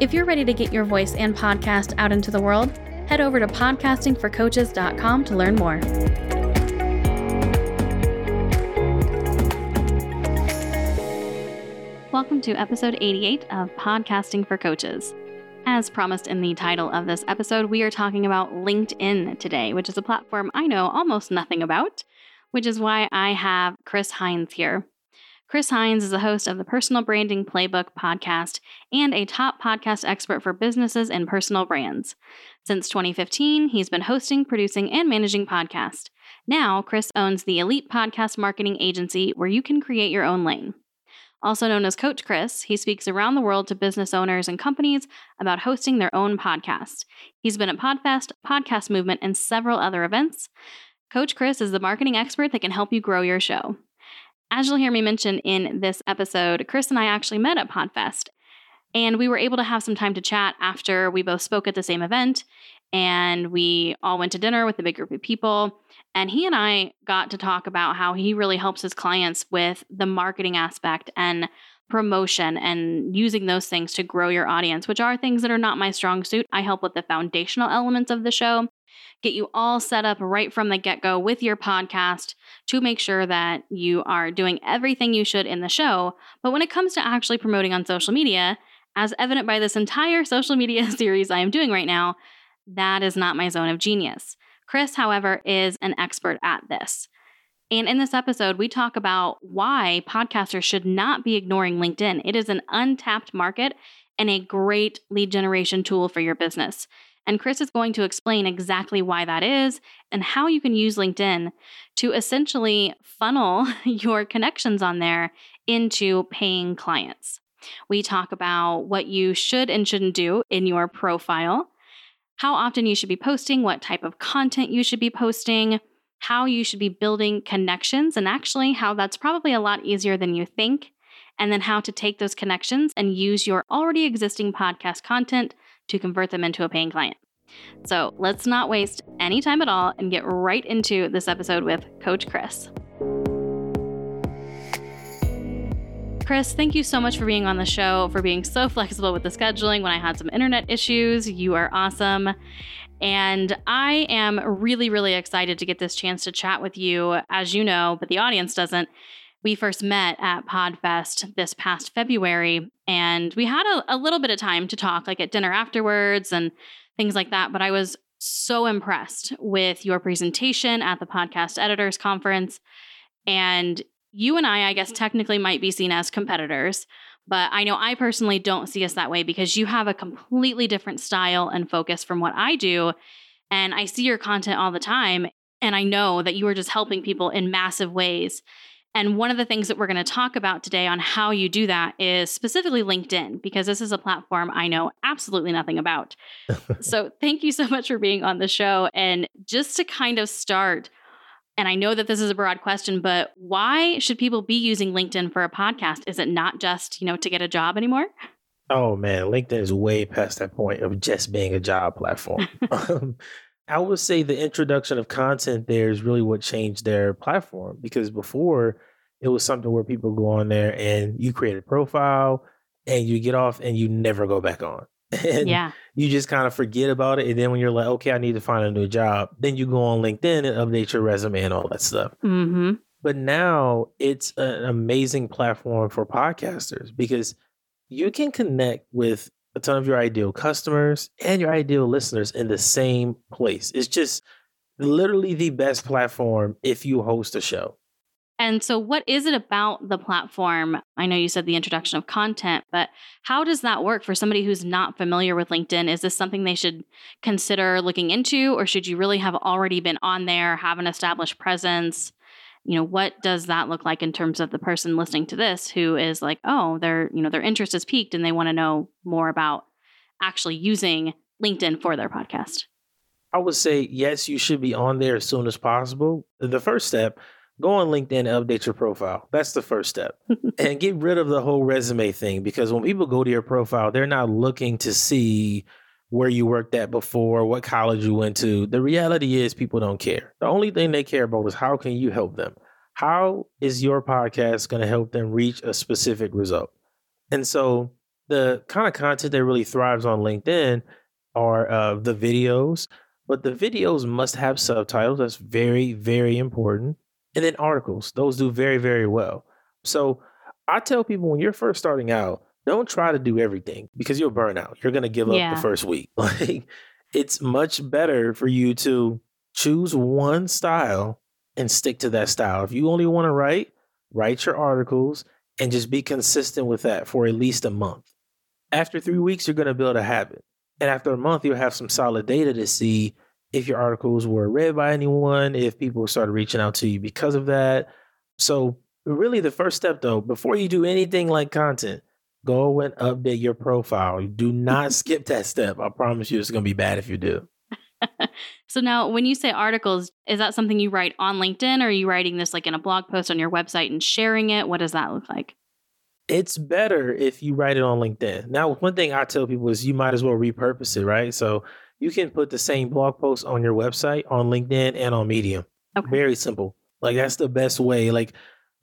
If you're ready to get your voice and podcast out into the world, head over to podcastingforcoaches.com to learn more. Welcome to episode 88 of Podcasting for Coaches. As promised in the title of this episode, we are talking about LinkedIn today, which is a platform I know almost nothing about, which is why I have Chris Hines here. Chris Hines is the host of the Personal Branding Playbook podcast and a top podcast expert for businesses and personal brands. Since 2015, he's been hosting, producing, and managing podcasts. Now, Chris owns the Elite Podcast Marketing Agency where you can create your own lane. Also known as Coach Chris, he speaks around the world to business owners and companies about hosting their own podcast. He's been at Podfest, Podcast Movement, and several other events. Coach Chris is the marketing expert that can help you grow your show. As you'll hear me mention in this episode, Chris and I actually met at Podfest, and we were able to have some time to chat after we both spoke at the same event, and we all went to dinner with a big group of people. And he and I got to talk about how he really helps his clients with the marketing aspect and promotion and using those things to grow your audience, which are things that are not my strong suit. I help with the foundational elements of the show, get you all set up right from the get go with your podcast to make sure that you are doing everything you should in the show. But when it comes to actually promoting on social media, as evident by this entire social media series I am doing right now, that is not my zone of genius. Chris, however, is an expert at this. And in this episode, we talk about why podcasters should not be ignoring LinkedIn. It is an untapped market and a great lead generation tool for your business. And Chris is going to explain exactly why that is and how you can use LinkedIn to essentially funnel your connections on there into paying clients. We talk about what you should and shouldn't do in your profile, how often you should be posting, what type of content you should be posting, how you should be building connections, and actually how that's probably a lot easier than you think, and then how to take those connections and use your already existing podcast content to convert them into a paying client. So let's not waste any time at all and get right into this episode with Coach Chris. Chris, thank you so much for being on the show, for being so flexible with the scheduling when I had some internet issues. You are awesome. And I am really, really excited to get this chance to chat with you. As you know, but the audience doesn't, we first met at Podfest this past February, and we had a, a, little bit of time to talk, like at dinner afterwards and things like that. But I was so impressed with your presentation at the Podcast Editors Conference. And you and I, I guess, technically might be seen as competitors. But I know I personally don't see us that way because you have a completely different style and focus from what I do. And I see your content all the time. And I know that you are just helping people in massive ways. And one of the things that we're going to talk about today on how you do that is specifically LinkedIn, because this is a platform I know absolutely nothing about. so thank you so much for being on the show. And just to kind of start, and I know that this is a broad question, but why should people be using LinkedIn for a podcast? Is it not just, you know, to get a job anymore? Oh man, LinkedIn is way past that point of just being a job platform. um, I would say the introduction of content there is really what changed their platform because before it was something where people go on there and you create a profile and you get off and you never go back on. And yeah. you just kind of forget about it. And then when you're like, okay, I need to find a new job, then you go on LinkedIn and update your resume and all that stuff. Mm-hmm. But now it's an amazing platform for podcasters because you can connect with a ton of your ideal customers and your ideal listeners in the same place. It's just literally the best platform if you host a show. And so, what is it about the platform? I know you said the introduction of content, but how does that work for somebody who's not familiar with LinkedIn? Is this something they should consider looking into, or should you really have already been on there, have an established presence? You know, what does that look like in terms of the person listening to this who is like, oh, their, you know, their interest is piqued and they want to know more about actually using LinkedIn for their podcast? I would say yes, you should be on there as soon as possible. The first step, go on LinkedIn and update your profile. That's the first step. and get rid of the whole resume thing because when people go to your profile, they're not looking to see where you worked at before, what college you went to. The reality is people don't care. The only thing they care about is how can you help them? How is your podcast going to help them reach a specific result? And so the kind of content that really thrives on LinkedIn are uh, the videos, but the videos must have subtitles. That's very, very important. And then articles, those do very, very well. So I tell people when you're first starting out, don't try to do everything because you'll burn out. You're going to give up yeah. the first week. Like it's much better for you to choose one style and stick to that style. If you only want to write, write your articles and just be consistent with that for at least a month. After three weeks, you're going to build a habit. And after a month, you'll have some solid data to see if your articles were read by anyone, if people started reaching out to you because of that. So, really, the first step though, before you do anything like content, go and update your profile. Do not skip that step. I promise you, it's going to be bad if you do. so, now when you say articles, is that something you write on LinkedIn or are you writing this like in a blog post on your website and sharing it? What does that look like? it's better if you write it on LinkedIn. Now, one thing I tell people is you might as well repurpose it, right? So you can put the same blog post on your website, on LinkedIn, and on Medium. Okay. Very simple. Like that's the best way. Like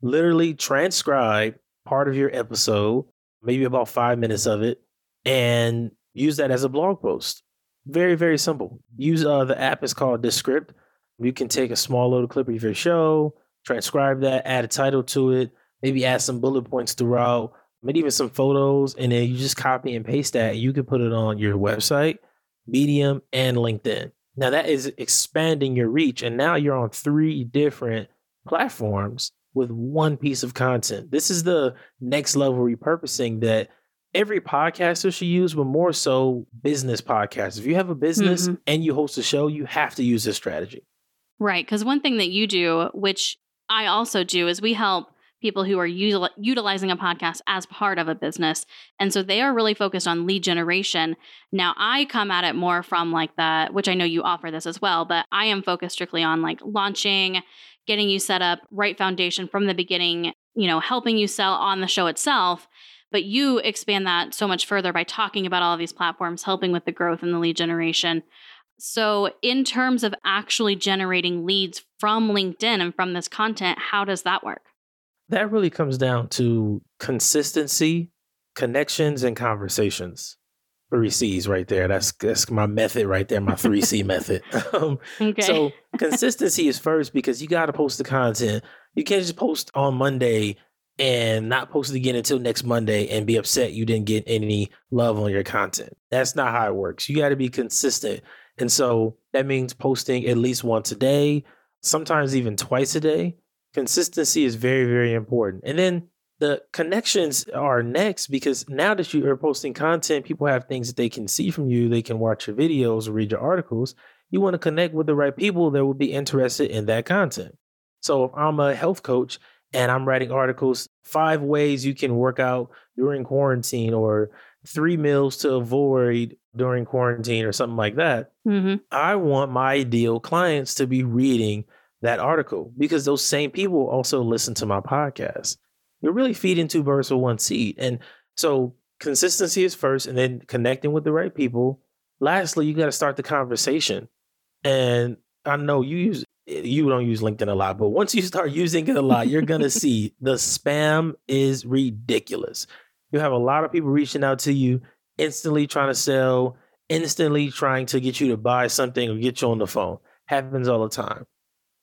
literally transcribe part of your episode, maybe about five minutes of it, and use that as a blog post. Very, very simple. Use uh, the app is called Descript. You can take a small little clip of your show, transcribe that, add a title to it, maybe add some bullet points throughout, maybe even some photos, and then you just copy and paste that. you can put it on your website, Medium, and LinkedIn. Now that is expanding your reach, and now you're on three different platforms with one piece of content. This is the next level repurposing that every podcaster should use, but more so business podcasts. If you have a business mm-hmm. and you host a show, you have to use this strategy. Right. Because one thing that you do, which I also do, is we help people who are util- utilizing a podcast as part of a business. And so they are really focused on lead generation. Now, I come at it more from like the, which I know you offer this as well, but I am focused strictly on like launching, getting you set up, right foundation from the beginning, you know, helping you sell on the show itself. But you expand that so much further by talking about all of these platforms, helping with the growth and the lead generation. So, in terms of actually generating leads from LinkedIn and from this content, how does that work? That really comes down to consistency, connections, and conversations. Three C's right there. That's that's my method right there, my three C method. Um, okay. So consistency is first because you got to post the content. You can't just post on Monday and not post it again until next Monday and be upset you didn't get any love on your content. That's not how it works. You got to be consistent. And so that means posting at least once a day, sometimes even twice a day consistency is very, very important. And then the connections are next because now that you are posting content, people have things that they can see from you. They can watch your videos read your articles. You want to connect with the right people that will be interested in that content. So if I'm a health coach and I'm writing articles, five ways you can work out during quarantine or three meals to avoid during quarantine or something like that. Mm-hmm. I want my ideal clients to be reading that article because those same people also listen to my podcast. You're really feeding two birds with one seed. And so consistency is first and then connecting with the right people. Lastly, you got to start the conversation. And I know you use you don't use LinkedIn a lot, but once you start using it a lot, you're going to see the spam is ridiculous. You have a lot of people reaching out to you, instantly trying to sell, instantly trying to get you to buy something or get you on the phone. Happens all the time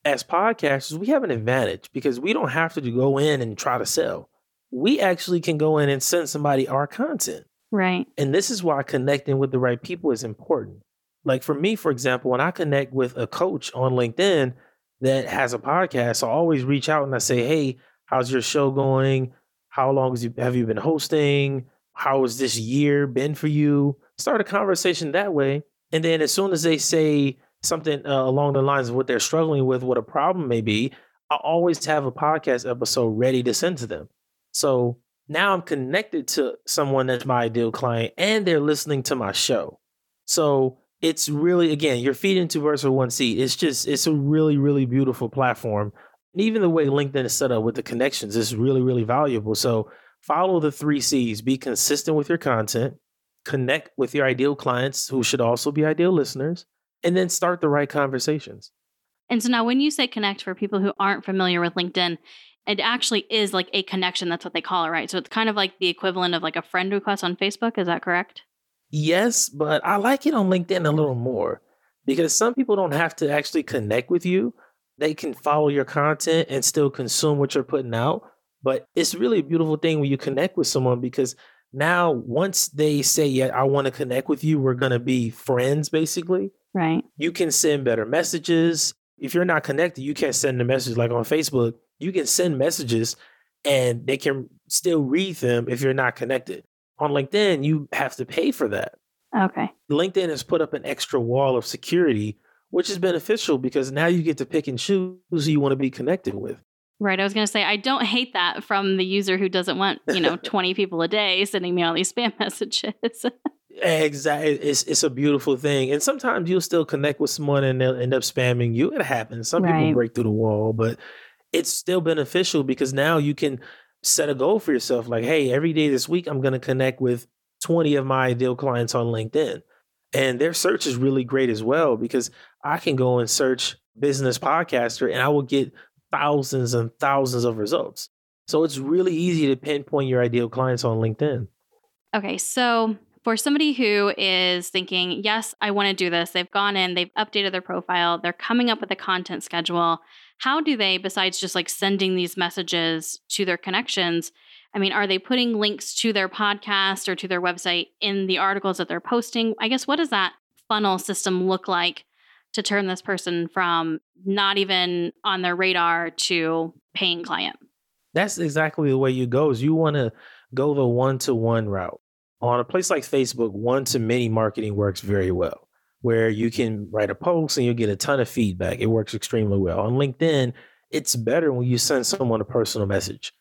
as podcasters, we have an advantage because we don't have to go in and try to sell. We actually can go in and send somebody our content. Right. And this is why connecting with the right people is important. Like for me, for example, when I connect with a coach on LinkedIn that has a podcast, I always reach out and I say, Hey, how's your show going? How long have you been hosting? How has this year been for you? Start a conversation that way. And then as soon as they say, something uh, along the lines of what they're struggling with, what a problem may be, I always have a podcast episode ready to send to them. So now I'm connected to someone that's my ideal client and they're listening to my show. So it's really again, you're feeding two birds with one seed. It's just it's a really, really beautiful platform. And even the way LinkedIn is set up with the connections is really, really valuable. So follow the three C's. Be consistent with your content, connect with your ideal clients who should also be ideal listeners, and then start the right conversations. And so now when you say connect for people who aren't familiar with LinkedIn, it actually is like a connection. That's what they call it, right? So it's kind of like the equivalent of like a friend request on Facebook. Is that correct? Yes, but I like it on LinkedIn a little more because some people don't have to actually connect with you. They can follow your content and still consume what you're putting out. But it's really a beautiful thing when you connect with someone because now once they say, Yeah, I want to connect with you, we're going to be friends basically. Right. You can send better messages. If you're not connected, you can't send a message like on Facebook. You can send messages and they can still read them if you're not connected. On LinkedIn, you have to pay for that. Okay. LinkedIn has put up an extra wall of security, which is beneficial because now you get to pick and choose who you want to be connected with. Right. I was going to say, I don't hate that from the user who doesn't want, you know, 20 people a day sending me all these spam messages. Exactly. It's, it's a beautiful thing. And sometimes you'll still connect with someone and they'll end up spamming you. It happens. Some right. people break through the wall, but it's still beneficial because now you can set a goal for yourself like, hey, every day this week, I'm going to connect with 20 of my ideal clients on LinkedIn. And their search is really great as well because I can go and search business podcaster and I will get thousands and thousands of results. So it's really easy to pinpoint your ideal clients on LinkedIn. Okay, so for somebody who is thinking, yes, I want to do this, they've gone in, they've updated their profile, they're coming up with a content schedule. How do they, besides just like sending these messages to their connections, I mean, are they putting links to their podcast or to their website in the articles that they're posting? I guess what does that funnel system look like to turn this person from not even on their radar to paying client. That's exactly the way you go. Is you want to go the one to one route. On a place like Facebook, one to many marketing works very well, where you can write a post and you'll get a ton of feedback. It works extremely well. On LinkedIn, it's better when you send someone a personal message.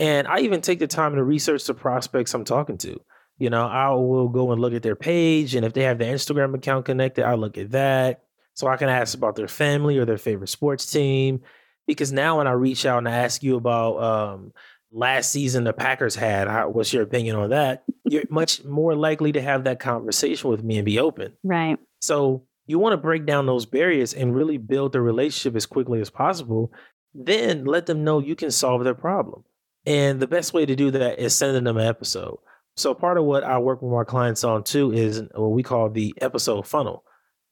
And I even take the time to research the prospects I'm talking to. You know, I will go and look at their page, and if they have their Instagram account connected, I look at that. So I can ask about their family or their favorite sports team. Because now when I reach out and I ask you about um, last season the Packers had, how, what's your opinion on that? You're much more likely to have that conversation with me and be open. Right. So you want to break down those barriers and really build the relationship as quickly as possible. Then let them know you can solve their problem. And the best way to do that is sending them an episode. So part of what I work with my clients on too is what we call the episode funnel.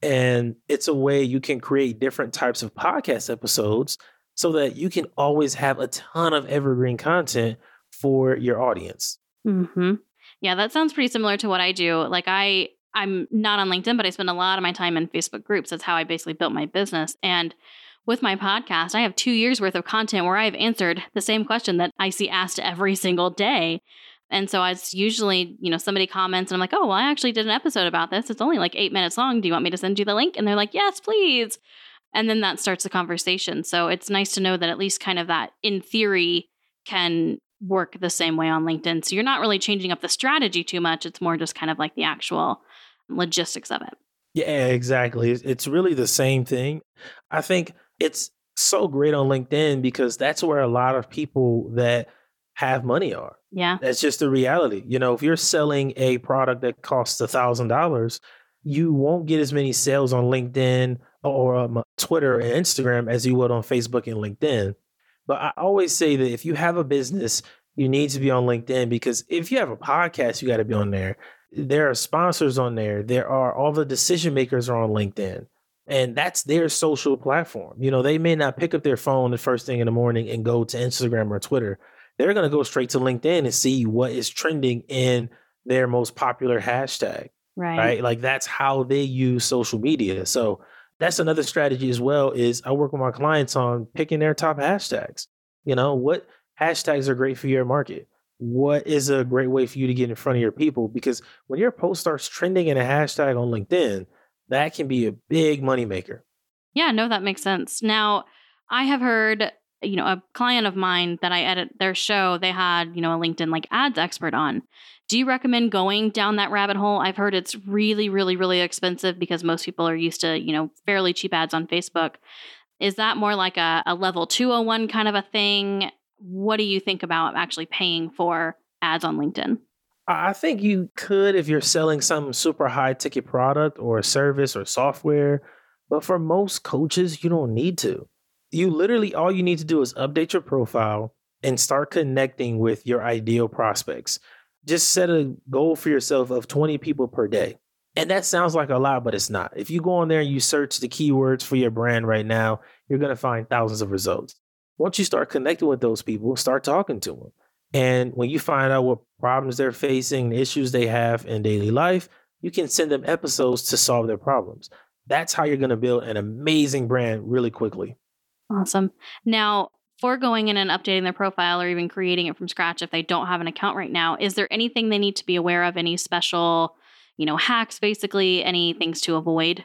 And it's a way you can create different types of podcast episodes so that you can always have a ton of evergreen content for your audience. hmm Yeah, that sounds pretty similar to what I do. Like I I'm not on LinkedIn, but I spend a lot of my time in Facebook groups. That's how I basically built my business. And with my podcast, I have two years worth of content where I've answered the same question that I see asked every single day. And so it's usually, you know, somebody comments and I'm like, oh, well, I actually did an episode about this. It's only like eight minutes long. Do you want me to send you the link? And they're like, yes, please. And then that starts the conversation. So it's nice to know that at least kind of that in theory can work the same way on LinkedIn. So you're not really changing up the strategy too much. It's more just kind of like the actual logistics of it. Yeah, exactly. It's really the same thing. I think it's so great on LinkedIn because that's where a lot of people that have money are. Yeah. That's just the reality. You know, if you're selling a product that costs a thousand dollars, you won't get as many sales on LinkedIn or um, Twitter and Instagram as you would on Facebook and LinkedIn. But I always say that if you have a business, you need to be on LinkedIn because if you have a podcast, you got to be on there. There are sponsors on there. There are all the decision makers are on LinkedIn. And that's their social platform. You know, they may not pick up their phone the first thing in the morning and go to Instagram or Twitter they're going to go straight to LinkedIn and see what is trending in their most popular hashtag. Right. Right. Like that's how they use social media. So that's another strategy as well is I work with my clients on picking their top hashtags. You know, what hashtags are great for your market? What is a great way for you to get in front of your people? Because when your post starts trending in a hashtag on LinkedIn, that can be a big moneymaker. Yeah, no, that makes sense. Now, I have heard you know, a client of mine that I edit their show, they had, you know, a LinkedIn like ads expert on. Do you recommend going down that rabbit hole? I've heard it's really, really, really expensive because most people are used to, you know, fairly cheap ads on Facebook. Is that more like a, a level 201 kind of a thing? What do you think about actually paying for ads on LinkedIn? I think you could if you're selling some super high ticket product or service or software. But for most coaches, you don't need to. You literally, all you need to do is update your profile and start connecting with your ideal prospects. Just set a goal for yourself of 20 people per day. And that sounds like a lot, but it's not. If you go on there and you search the keywords for your brand right now, you're going to find thousands of results. Once you start connecting with those people, start talking to them. And when you find out what problems they're facing, the issues they have in daily life, you can send them episodes to solve their problems. That's how you're going to build an amazing brand really quickly. Awesome. Now, for going in and updating their profile or even creating it from scratch if they don't have an account right now, is there anything they need to be aware of? Any special, you know, hacks, basically, any things to avoid?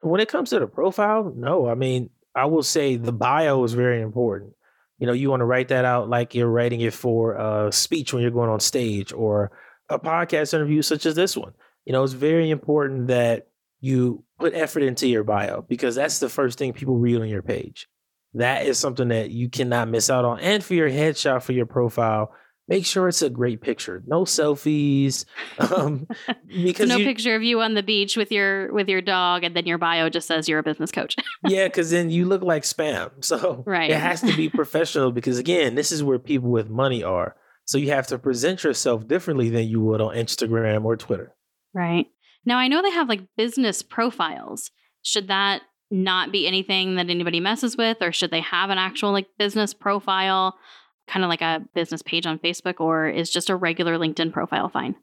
When it comes to the profile, no. I mean, I will say the bio is very important. You know, you want to write that out like you're writing it for a speech when you're going on stage or a podcast interview such as this one. You know, it's very important that you put effort into your bio because that's the first thing people read on your page. That is something that you cannot miss out on. And for your headshot for your profile, make sure it's a great picture. No selfies. Um, because no you, picture of you on the beach with your with your dog, and then your bio just says you're a business coach. yeah, because then you look like spam. So right. it has to be professional because again, this is where people with money are. So you have to present yourself differently than you would on Instagram or Twitter. Right. Now, I know they have like business profiles. Should that not be anything that anybody messes with, or should they have an actual like business profile, kind of like a business page on Facebook, or is just a regular LinkedIn profile fine?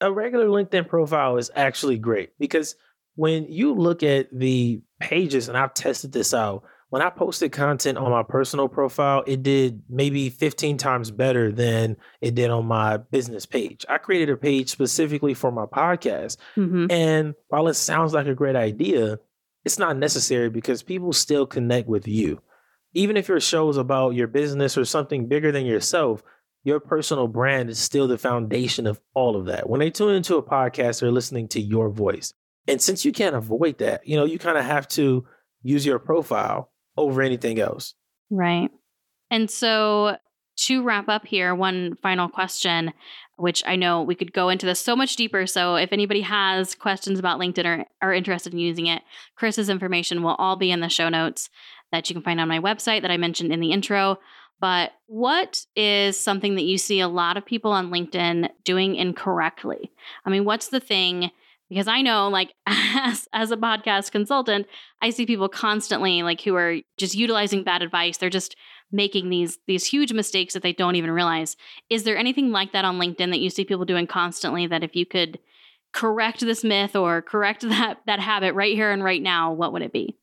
A regular LinkedIn profile is actually great because when you look at the pages, and I've tested this out, when I posted content on my personal profile, it did maybe 15 times better than it did on my business page. I created a page specifically for my podcast. Mm-hmm. And while it sounds like a great idea, it's not necessary because people still connect with you. Even if your show is about your business or something bigger than yourself, your personal brand is still the foundation of all of that. When they tune into a podcast, they're listening to your voice. And since you can't avoid that, you know, you kind of have to use your profile over anything else. Right. And so to wrap up here, one final question, which I know we could go into this so much deeper. So if anybody has questions about LinkedIn or are interested in using it, Chris's information will all be in the show notes that you can find on my website that I mentioned in the intro. But what is something that you see a lot of people on LinkedIn doing incorrectly? I mean, what's the thing because I know like as as a podcast consultant, I see people constantly like who are just utilizing bad advice. They're just making these these huge mistakes that they don't even realize. Is there anything like that on LinkedIn that you see people doing constantly that if you could correct this myth or correct that that habit right here and right now, what would it be?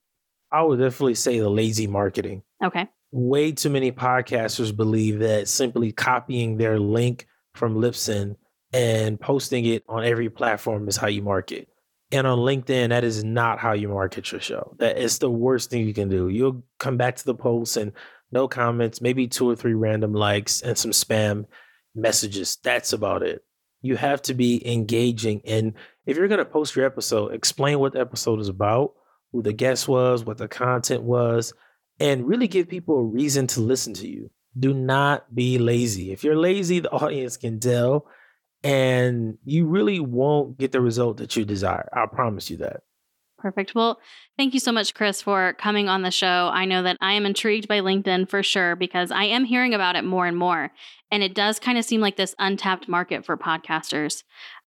I would definitely say the lazy marketing. Okay. Way too many podcasters believe that simply copying their link from Libsyn and posting it on every platform is how you market. And on LinkedIn, that is not how you market your show. That is the worst thing you can do. You'll come back to the post and no comments, maybe two or three random likes and some spam messages. That's about it. You have to be engaging. And if you're going to post your episode, explain what the episode is about, who the guest was, what the content was, and really give people a reason to listen to you. Do not be lazy. If you're lazy, the audience can tell and you really won't get the result that you desire. I promise you that. Perfect. Well, thank you so much, Chris, for coming on the show. I know that I am intrigued by LinkedIn for sure because I am hearing about it more and more. And it does kind of seem like this untapped market for podcasters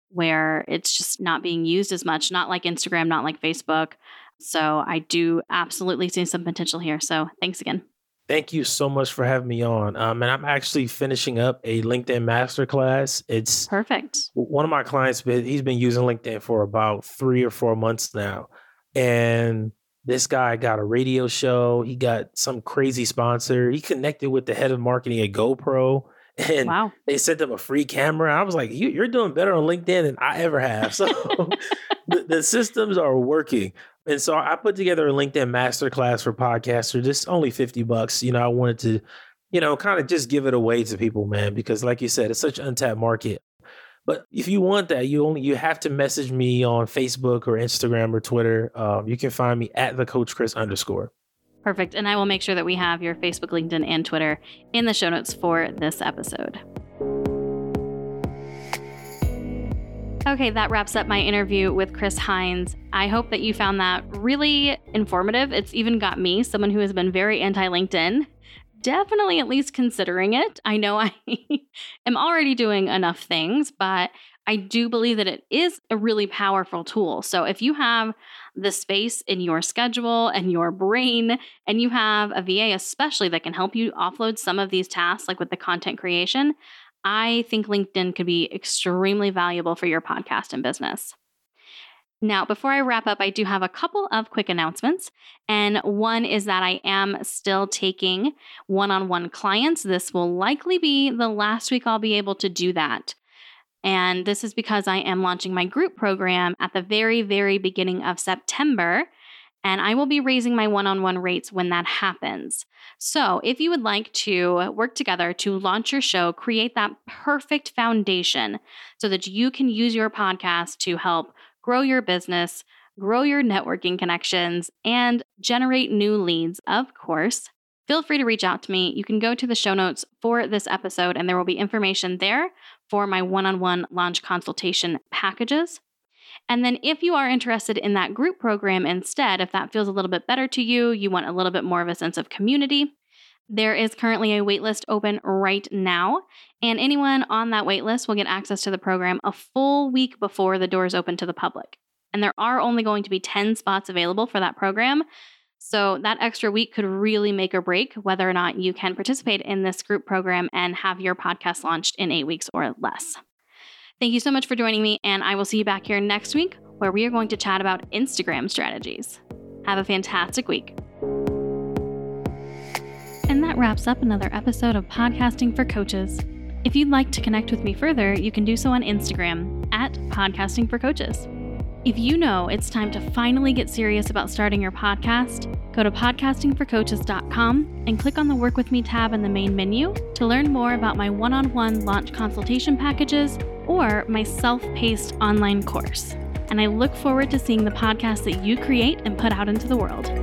where it's just not being used as much, not like Instagram, not like Facebook. So I do absolutely see some potential here. So thanks again. Thank you so much for having me on. Um, and I'm actually finishing up a LinkedIn masterclass. It's perfect. One of my clients, he's been using LinkedIn for about three or four months now. And this guy got a radio show. He got some crazy sponsor. He connected with the head of marketing at GoPro. And wow. they sent him a free camera. I was like, you, are doing better on LinkedIn than I ever have. So the, the systems are working. And so I put together a LinkedIn masterclass for podcasters. Just only 50 bucks. You know, I wanted to, you know, kind of just give it away to people, man, because like you said, it's such an untapped market. But if you want that, you only you have to message me on Facebook or Instagram or Twitter. Um, you can find me at the Coach Chris underscore. Perfect. And I will make sure that we have your Facebook, LinkedIn, and Twitter in the show notes for this episode. Okay, that wraps up my interview with Chris Hines. I hope that you found that really informative. It's even got me, someone who has been very anti LinkedIn, definitely at least considering it. I know I am already doing enough things, but I do believe that it is a really powerful tool. So if you have the space in your schedule and your brain, and you have a VA especially that can help you offload some of these tasks, like with the content creation, I think LinkedIn could be extremely valuable for your podcast and business. Now, before I wrap up, I do have a couple of quick announcements. And one is that I am still taking one on one clients. This will likely be the last week I'll be able to do that. And this is because I am launching my group program at the very, very beginning of September and I will be raising my one on one rates when that happens. So, if you would like to work together to launch your show, create that perfect foundation so that you can use your podcast to help grow your business, grow your networking connections, and generate new leads, of course, feel free to reach out to me. You can go to the show notes for this episode, and there will be information there for my one on one launch consultation packages. And then, if you are interested in that group program instead, if that feels a little bit better to you, you want a little bit more of a sense of community, there is currently a waitlist open right now, and anyone on that waitlist will get access to the program a full week before the doors open to the public. And there are only going to be 10 spots available for that program. So, that extra week could really make or break whether or not you can participate in this group program and have your podcast launched in eight weeks or less. Thank you so much for joining me, and I will see you back here next week where we are going to chat about Instagram strategies. Have a fantastic week. And that wraps up another episode of Podcasting for Coaches. If you'd like to connect with me further, you can do so on Instagram at Podcasting for Coaches. If you know it's time to finally get serious about starting your podcast, go to podcastingforcoaches.com and click on the Work With Me tab in the main menu to learn more about my one on one launch consultation packages or my self paced online course. And I look forward to seeing the podcast that you create and put out into the world.